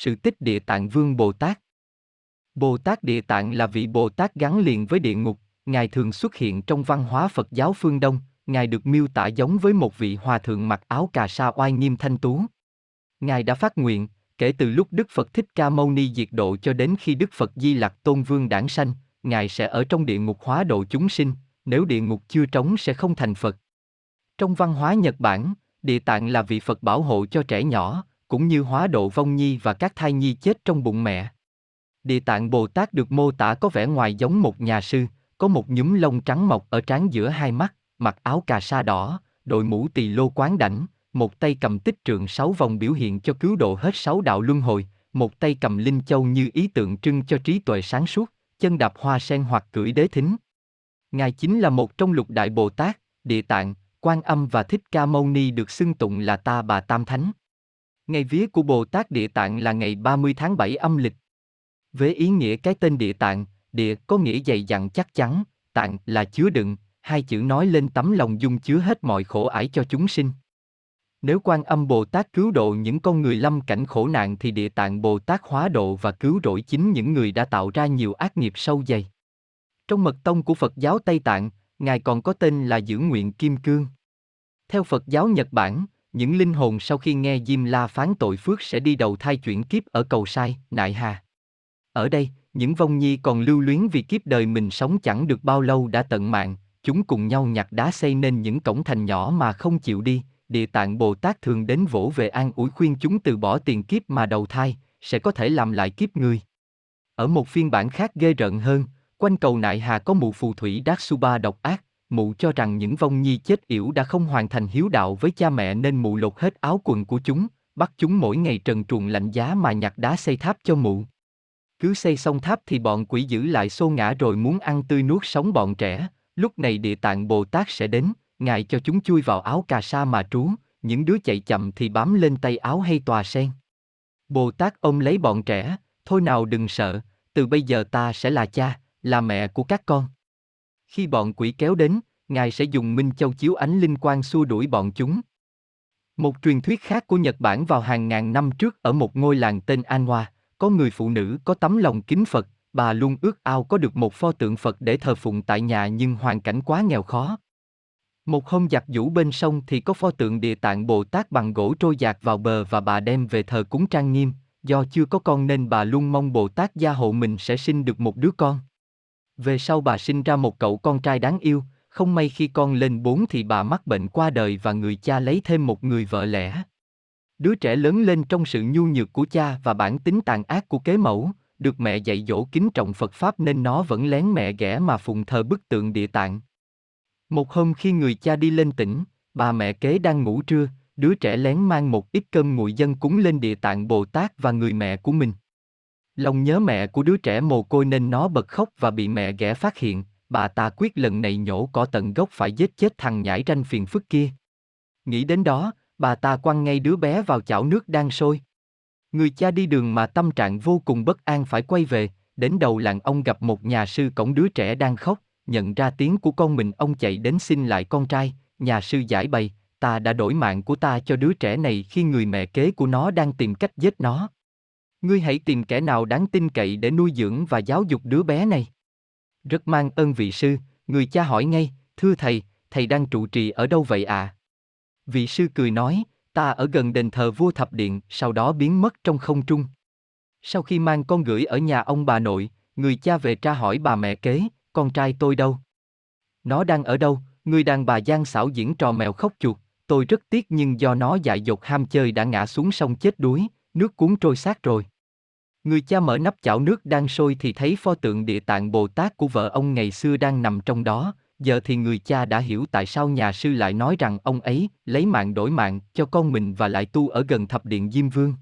sự tích Địa Tạng Vương Bồ Tát. Bồ Tát Địa Tạng là vị Bồ Tát gắn liền với địa ngục, Ngài thường xuất hiện trong văn hóa Phật giáo phương Đông, Ngài được miêu tả giống với một vị hòa thượng mặc áo cà sa oai nghiêm thanh tú. Ngài đã phát nguyện, kể từ lúc Đức Phật Thích Ca Mâu Ni diệt độ cho đến khi Đức Phật Di Lặc Tôn Vương đản sanh, Ngài sẽ ở trong địa ngục hóa độ chúng sinh, nếu địa ngục chưa trống sẽ không thành Phật. Trong văn hóa Nhật Bản, Địa Tạng là vị Phật bảo hộ cho trẻ nhỏ, cũng như hóa độ vong nhi và các thai nhi chết trong bụng mẹ. Địa Tạng Bồ Tát được mô tả có vẻ ngoài giống một nhà sư, có một nhúm lông trắng mọc ở trán giữa hai mắt, mặc áo cà sa đỏ, đội mũ tỳ lô quán đảnh, một tay cầm tích trượng sáu vòng biểu hiện cho cứu độ hết sáu đạo luân hồi, một tay cầm linh châu như ý tượng trưng cho trí tuệ sáng suốt, chân đạp hoa sen hoặc cưỡi đế thính. Ngài chính là một trong lục đại Bồ Tát, Địa Tạng, Quan Âm và Thích Ca Mâu Ni được xưng tụng là Ta Bà Tam Thánh. Ngày vía của Bồ Tát Địa Tạng là ngày 30 tháng 7 âm lịch. Với ý nghĩa cái tên Địa Tạng, Địa có nghĩa dày dặn chắc chắn, Tạng là chứa đựng, hai chữ nói lên tấm lòng dung chứa hết mọi khổ ải cho chúng sinh. Nếu quan âm Bồ Tát cứu độ những con người lâm cảnh khổ nạn thì địa tạng Bồ Tát hóa độ và cứu rỗi chính những người đã tạo ra nhiều ác nghiệp sâu dày. Trong mật tông của Phật giáo Tây Tạng, Ngài còn có tên là Giữ Nguyện Kim Cương. Theo Phật giáo Nhật Bản, những linh hồn sau khi nghe Diêm La phán tội phước sẽ đi đầu thai chuyển kiếp ở cầu sai, Nại Hà. Ở đây, những vong nhi còn lưu luyến vì kiếp đời mình sống chẳng được bao lâu đã tận mạng, chúng cùng nhau nhặt đá xây nên những cổng thành nhỏ mà không chịu đi, Địa Tạng Bồ Tát thường đến vỗ về an ủi khuyên chúng từ bỏ tiền kiếp mà đầu thai, sẽ có thể làm lại kiếp người. Ở một phiên bản khác ghê rợn hơn, quanh cầu nại hà có mụ phù thủy Đát Suba độc ác, mụ cho rằng những vong nhi chết yểu đã không hoàn thành hiếu đạo với cha mẹ nên mụ lột hết áo quần của chúng, bắt chúng mỗi ngày trần truồng lạnh giá mà nhặt đá xây tháp cho mụ. Cứ xây xong tháp thì bọn quỷ giữ lại xô ngã rồi muốn ăn tươi nuốt sống bọn trẻ, lúc này địa tạng Bồ Tát sẽ đến, ngài cho chúng chui vào áo cà sa mà trú, những đứa chạy chậm thì bám lên tay áo hay tòa sen. Bồ Tát ôm lấy bọn trẻ, thôi nào đừng sợ, từ bây giờ ta sẽ là cha, là mẹ của các con. Khi bọn quỷ kéo đến, Ngài sẽ dùng Minh Châu chiếu ánh linh quang xua đuổi bọn chúng. Một truyền thuyết khác của Nhật Bản vào hàng ngàn năm trước ở một ngôi làng tên An Hoa, có người phụ nữ có tấm lòng kính Phật, bà luôn ước ao có được một pho tượng Phật để thờ phụng tại nhà nhưng hoàn cảnh quá nghèo khó. Một hôm giặt vũ bên sông thì có pho tượng địa tạng Bồ Tát bằng gỗ trôi dạt vào bờ và bà đem về thờ cúng trang nghiêm, do chưa có con nên bà luôn mong Bồ Tát gia hộ mình sẽ sinh được một đứa con. Về sau bà sinh ra một cậu con trai đáng yêu, không may khi con lên bốn thì bà mắc bệnh qua đời và người cha lấy thêm một người vợ lẽ. Đứa trẻ lớn lên trong sự nhu nhược của cha và bản tính tàn ác của kế mẫu, được mẹ dạy dỗ kính trọng Phật Pháp nên nó vẫn lén mẹ ghẻ mà phụng thờ bức tượng địa tạng. Một hôm khi người cha đi lên tỉnh, bà mẹ kế đang ngủ trưa, đứa trẻ lén mang một ít cơm nguội dân cúng lên địa tạng Bồ Tát và người mẹ của mình. Lòng nhớ mẹ của đứa trẻ mồ côi nên nó bật khóc và bị mẹ ghẻ phát hiện, bà ta quyết lần này nhổ cỏ tận gốc phải giết chết thằng nhãi ranh phiền phức kia. Nghĩ đến đó, bà ta quăng ngay đứa bé vào chảo nước đang sôi. Người cha đi đường mà tâm trạng vô cùng bất an phải quay về, đến đầu làng ông gặp một nhà sư cổng đứa trẻ đang khóc, nhận ra tiếng của con mình ông chạy đến xin lại con trai, nhà sư giải bày, ta đã đổi mạng của ta cho đứa trẻ này khi người mẹ kế của nó đang tìm cách giết nó. Ngươi hãy tìm kẻ nào đáng tin cậy để nuôi dưỡng và giáo dục đứa bé này. Rất mang ơn vị sư, người cha hỏi ngay, thưa thầy, thầy đang trụ trì ở đâu vậy à? Vị sư cười nói, ta ở gần đền thờ vua thập điện, sau đó biến mất trong không trung. Sau khi mang con gửi ở nhà ông bà nội, người cha về tra hỏi bà mẹ kế, con trai tôi đâu? Nó đang ở đâu? Người đàn bà gian xảo diễn trò mèo khóc chuột, tôi rất tiếc nhưng do nó dại dột ham chơi đã ngã xuống sông chết đuối, nước cuốn trôi xác rồi. Người cha mở nắp chảo nước đang sôi thì thấy pho tượng địa tạng Bồ Tát của vợ ông ngày xưa đang nằm trong đó, giờ thì người cha đã hiểu tại sao nhà sư lại nói rằng ông ấy lấy mạng đổi mạng cho con mình và lại tu ở gần thập điện Diêm Vương.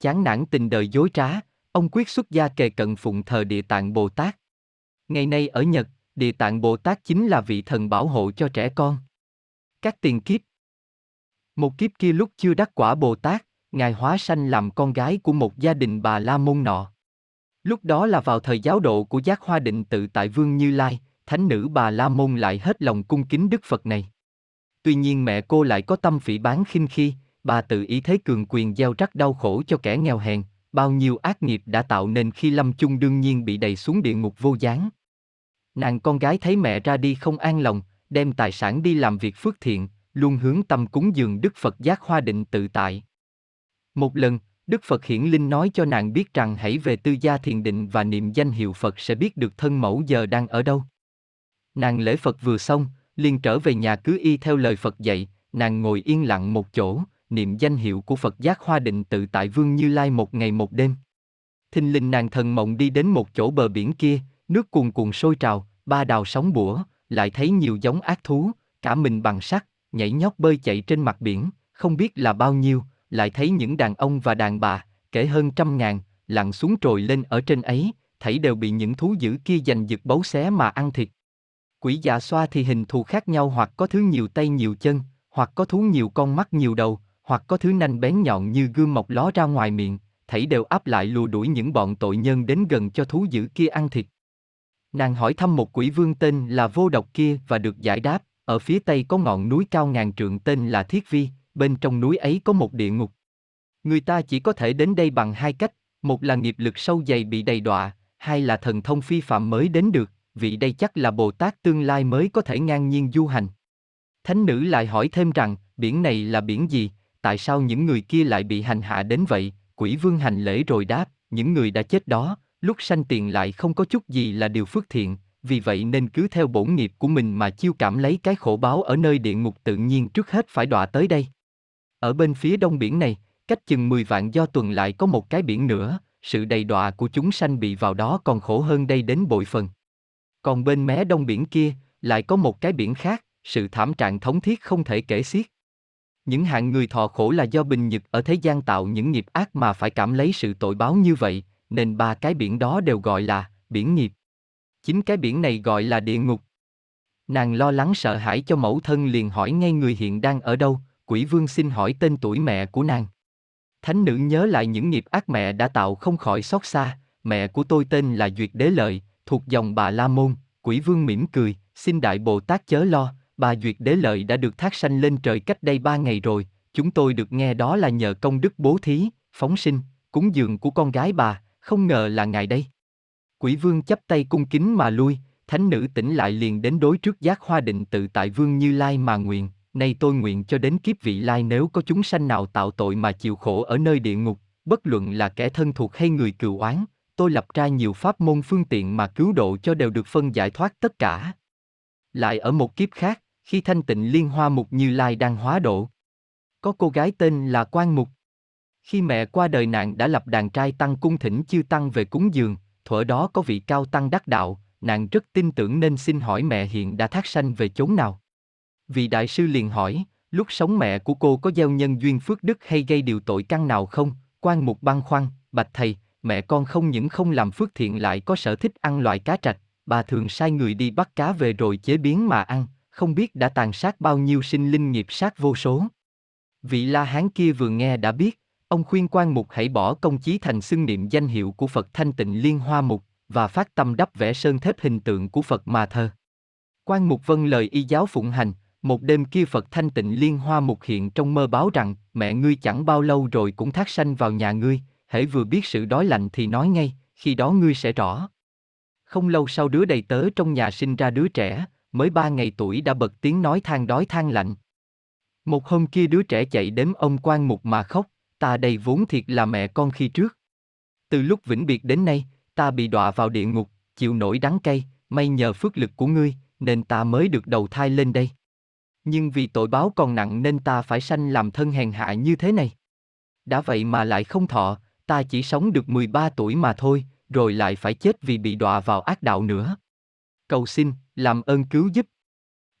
Chán nản tình đời dối trá, ông quyết xuất gia kề cận phụng thờ địa tạng Bồ Tát. Ngày nay ở Nhật, Địa Tạng Bồ Tát chính là vị thần bảo hộ cho trẻ con. Các tiền kiếp Một kiếp kia lúc chưa đắc quả Bồ Tát, Ngài hóa sanh làm con gái của một gia đình bà La Môn nọ. Lúc đó là vào thời giáo độ của giác hoa định tự tại Vương Như Lai, thánh nữ bà La Môn lại hết lòng cung kính Đức Phật này. Tuy nhiên mẹ cô lại có tâm phỉ bán khinh khi, bà tự ý thấy cường quyền gieo rắc đau khổ cho kẻ nghèo hèn, bao nhiêu ác nghiệp đã tạo nên khi lâm chung đương nhiên bị đầy xuống địa ngục vô gián. Nàng con gái thấy mẹ ra đi không an lòng, đem tài sản đi làm việc phước thiện, luôn hướng tâm cúng dường Đức Phật giác hoa định tự tại. Một lần, Đức Phật hiển linh nói cho nàng biết rằng hãy về tư gia thiền định và niệm danh hiệu Phật sẽ biết được thân mẫu giờ đang ở đâu. Nàng lễ Phật vừa xong, liền trở về nhà cứ y theo lời Phật dạy, nàng ngồi yên lặng một chỗ, niệm danh hiệu của Phật giác hoa định tự tại Vương Như Lai một ngày một đêm. Thình linh nàng thần mộng đi đến một chỗ bờ biển kia, nước cuồn cuộn sôi trào, ba đào sóng bủa, lại thấy nhiều giống ác thú, cả mình bằng sắt, nhảy nhót bơi chạy trên mặt biển, không biết là bao nhiêu, lại thấy những đàn ông và đàn bà, kể hơn trăm ngàn, lặn xuống trồi lên ở trên ấy, thảy đều bị những thú dữ kia giành giật bấu xé mà ăn thịt. Quỷ dạ xoa thì hình thù khác nhau hoặc có thứ nhiều tay nhiều chân, hoặc có thú nhiều con mắt nhiều đầu, hoặc có thứ nanh bén nhọn như gươm mọc ló ra ngoài miệng, thảy đều áp lại lùa đuổi những bọn tội nhân đến gần cho thú dữ kia ăn thịt. Nàng hỏi thăm một quỷ vương tên là vô độc kia và được giải đáp, ở phía tây có ngọn núi cao ngàn trượng tên là Thiết Vi, bên trong núi ấy có một địa ngục. Người ta chỉ có thể đến đây bằng hai cách, một là nghiệp lực sâu dày bị đầy đọa, hai là thần thông phi phạm mới đến được, vị đây chắc là Bồ Tát tương lai mới có thể ngang nhiên du hành. Thánh nữ lại hỏi thêm rằng, biển này là biển gì, tại sao những người kia lại bị hành hạ đến vậy, quỷ vương hành lễ rồi đáp, những người đã chết đó, lúc sanh tiền lại không có chút gì là điều phước thiện, vì vậy nên cứ theo bổn nghiệp của mình mà chiêu cảm lấy cái khổ báo ở nơi địa ngục tự nhiên trước hết phải đọa tới đây. Ở bên phía đông biển này, cách chừng 10 vạn do tuần lại có một cái biển nữa, sự đầy đọa của chúng sanh bị vào đó còn khổ hơn đây đến bội phần. Còn bên mé đông biển kia, lại có một cái biển khác, sự thảm trạng thống thiết không thể kể xiết. Những hạng người thọ khổ là do bình nhật ở thế gian tạo những nghiệp ác mà phải cảm lấy sự tội báo như vậy, nên ba cái biển đó đều gọi là biển nghiệp. Chính cái biển này gọi là địa ngục. Nàng lo lắng sợ hãi cho mẫu thân liền hỏi ngay người hiện đang ở đâu, quỷ vương xin hỏi tên tuổi mẹ của nàng. Thánh nữ nhớ lại những nghiệp ác mẹ đã tạo không khỏi xót xa, mẹ của tôi tên là Duyệt Đế Lợi, thuộc dòng bà La Môn, quỷ vương mỉm cười, xin đại Bồ Tát chớ lo, bà Duyệt Đế Lợi đã được thác sanh lên trời cách đây ba ngày rồi, chúng tôi được nghe đó là nhờ công đức bố thí, phóng sinh, cúng dường của con gái bà, không ngờ là ngài đây. Quỷ vương chấp tay cung kính mà lui, thánh nữ tỉnh lại liền đến đối trước giác hoa định tự tại vương như lai mà nguyện, nay tôi nguyện cho đến kiếp vị lai nếu có chúng sanh nào tạo tội mà chịu khổ ở nơi địa ngục, bất luận là kẻ thân thuộc hay người cừu oán, tôi lập ra nhiều pháp môn phương tiện mà cứu độ cho đều được phân giải thoát tất cả. Lại ở một kiếp khác, khi thanh tịnh liên hoa mục như lai đang hóa độ. Có cô gái tên là Quan Mục. Khi mẹ qua đời nạn đã lập đàn trai tăng cung thỉnh chư tăng về cúng dường, thuở đó có vị cao tăng đắc đạo, nàng rất tin tưởng nên xin hỏi mẹ hiện đã thác sanh về chốn nào. Vị đại sư liền hỏi, lúc sống mẹ của cô có gieo nhân duyên phước đức hay gây điều tội căn nào không? Quan mục băng khoăn, bạch thầy, mẹ con không những không làm phước thiện lại có sở thích ăn loại cá trạch, bà thường sai người đi bắt cá về rồi chế biến mà ăn, không biết đã tàn sát bao nhiêu sinh linh nghiệp sát vô số. Vị La Hán kia vừa nghe đã biết, ông khuyên quan mục hãy bỏ công chí thành xưng niệm danh hiệu của Phật thanh tịnh liên hoa mục, và phát tâm đắp vẽ sơn thép hình tượng của Phật mà thơ. Quan mục vâng lời y giáo phụng hành, một đêm kia Phật thanh tịnh liên hoa mục hiện trong mơ báo rằng, mẹ ngươi chẳng bao lâu rồi cũng thác sanh vào nhà ngươi, hễ vừa biết sự đói lạnh thì nói ngay, khi đó ngươi sẽ rõ. Không lâu sau đứa đầy tớ trong nhà sinh ra đứa trẻ, mới ba ngày tuổi đã bật tiếng nói than đói than lạnh. Một hôm kia đứa trẻ chạy đến ông quan mục mà khóc, ta đây vốn thiệt là mẹ con khi trước. Từ lúc vĩnh biệt đến nay, ta bị đọa vào địa ngục, chịu nổi đắng cay, may nhờ phước lực của ngươi, nên ta mới được đầu thai lên đây. Nhưng vì tội báo còn nặng nên ta phải sanh làm thân hèn hạ như thế này. Đã vậy mà lại không thọ, ta chỉ sống được 13 tuổi mà thôi, rồi lại phải chết vì bị đọa vào ác đạo nữa. Cầu xin, làm ơn cứu giúp.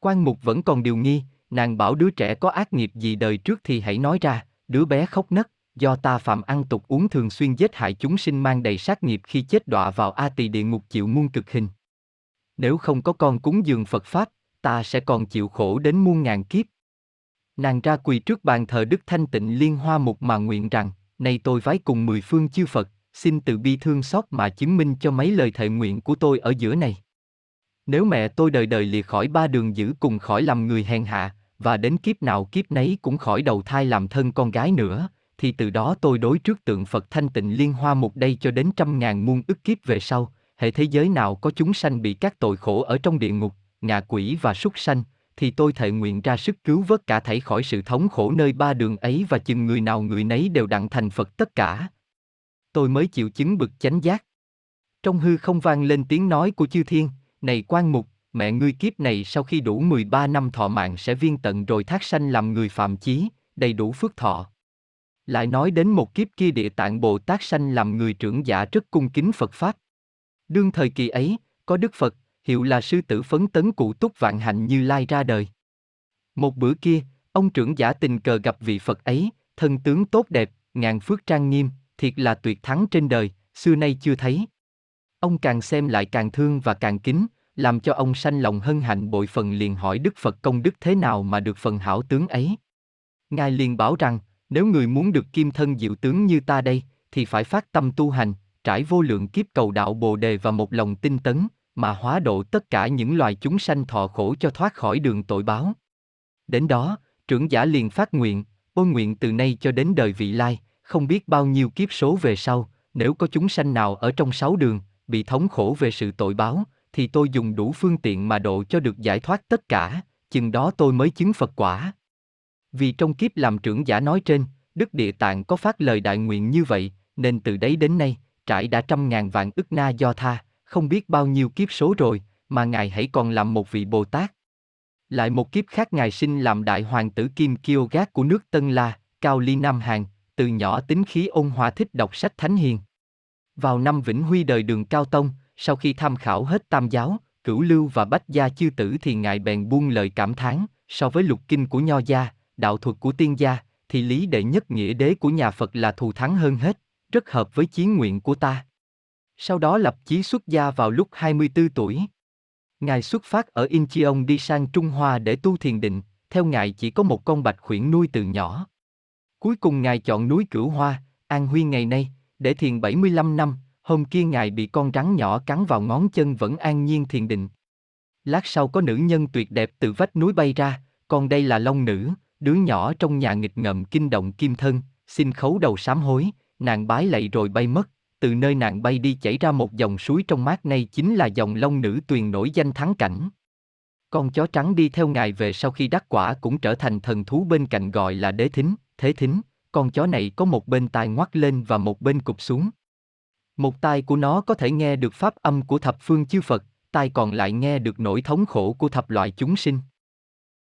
Quan mục vẫn còn điều nghi, nàng bảo đứa trẻ có ác nghiệp gì đời trước thì hãy nói ra, đứa bé khóc nấc, do ta phạm ăn tục uống thường xuyên giết hại chúng sinh mang đầy sát nghiệp khi chết đọa vào A tỳ địa ngục chịu muôn cực hình. Nếu không có con cúng dường Phật Pháp, ta sẽ còn chịu khổ đến muôn ngàn kiếp. Nàng ra quỳ trước bàn thờ Đức Thanh Tịnh Liên Hoa Mục mà nguyện rằng, nay tôi vái cùng mười phương chư Phật, xin từ bi thương xót mà chứng minh cho mấy lời thệ nguyện của tôi ở giữa này. Nếu mẹ tôi đời đời lìa khỏi ba đường giữ cùng khỏi làm người hèn hạ, và đến kiếp nào kiếp nấy cũng khỏi đầu thai làm thân con gái nữa, thì từ đó tôi đối trước tượng Phật thanh tịnh liên hoa mục đây cho đến trăm ngàn muôn ức kiếp về sau, hệ thế giới nào có chúng sanh bị các tội khổ ở trong địa ngục, ngạ quỷ và súc sanh, thì tôi thệ nguyện ra sức cứu vớt cả thảy khỏi sự thống khổ nơi ba đường ấy và chừng người nào người nấy đều đặng thành Phật tất cả. Tôi mới chịu chứng bực chánh giác. Trong hư không vang lên tiếng nói của chư thiên, này quan mục, mẹ ngươi kiếp này sau khi đủ 13 năm thọ mạng sẽ viên tận rồi thác sanh làm người phạm chí, đầy đủ phước thọ. Lại nói đến một kiếp kia địa tạng Bồ Tát sanh làm người trưởng giả rất cung kính Phật Pháp. Đương thời kỳ ấy, có Đức Phật, hiệu là sư tử phấn tấn cụ túc vạn hạnh như lai ra đời. Một bữa kia, ông trưởng giả tình cờ gặp vị Phật ấy, thân tướng tốt đẹp, ngàn phước trang nghiêm, thiệt là tuyệt thắng trên đời, xưa nay chưa thấy. Ông càng xem lại càng thương và càng kính, làm cho ông sanh lòng hân hạnh bội phần liền hỏi Đức Phật công đức thế nào mà được phần hảo tướng ấy. Ngài liền bảo rằng, nếu người muốn được kim thân diệu tướng như ta đây, thì phải phát tâm tu hành, trải vô lượng kiếp cầu đạo Bồ đề và một lòng tinh tấn, mà hóa độ tất cả những loài chúng sanh thọ khổ cho thoát khỏi đường tội báo. Đến đó, trưởng giả liền phát nguyện, ôi nguyện từ nay cho đến đời vị lai, không biết bao nhiêu kiếp số về sau, nếu có chúng sanh nào ở trong sáu đường, bị thống khổ về sự tội báo, thì tôi dùng đủ phương tiện mà độ cho được giải thoát tất cả, chừng đó tôi mới chứng Phật quả. Vì trong kiếp làm trưởng giả nói trên, Đức Địa Tạng có phát lời đại nguyện như vậy, nên từ đấy đến nay, trải đã trăm ngàn vạn ức na do tha, không biết bao nhiêu kiếp số rồi, mà Ngài hãy còn làm một vị Bồ Tát. Lại một kiếp khác Ngài sinh làm đại hoàng tử Kim Kiêu Gác của nước Tân La, Cao Ly Nam Hàn, từ nhỏ tính khí ôn hòa thích đọc sách thánh hiền. Vào năm Vĩnh Huy đời đường Cao Tông, sau khi tham khảo hết tam giáo, cửu lưu và bách gia chư tử thì Ngài bèn buông lời cảm thán, so với lục kinh của Nho gia, đạo thuật của tiên gia, thì lý đệ nhất nghĩa đế của nhà Phật là thù thắng hơn hết, rất hợp với chiến nguyện của ta. Sau đó lập chí xuất gia vào lúc 24 tuổi. Ngài xuất phát ở Incheon đi sang Trung Hoa để tu thiền định, theo Ngài chỉ có một con bạch khuyển nuôi từ nhỏ. Cuối cùng Ngài chọn núi Cửu Hoa, An Huy ngày nay, để thiền 75 năm, hôm kia Ngài bị con rắn nhỏ cắn vào ngón chân vẫn an nhiên thiền định. Lát sau có nữ nhân tuyệt đẹp từ vách núi bay ra, còn đây là Long Nữ, đứa nhỏ trong nhà nghịch ngợm kinh động kim thân, xin khấu đầu sám hối, nàng bái lạy rồi bay mất, từ nơi nàng bay đi chảy ra một dòng suối trong mát này chính là dòng long nữ tuyền nổi danh thắng cảnh. Con chó trắng đi theo ngài về sau khi đắc quả cũng trở thành thần thú bên cạnh gọi là đế thính, thế thính, con chó này có một bên tai ngoắt lên và một bên cụp xuống. Một tai của nó có thể nghe được pháp âm của thập phương chư Phật, tai còn lại nghe được nỗi thống khổ của thập loại chúng sinh.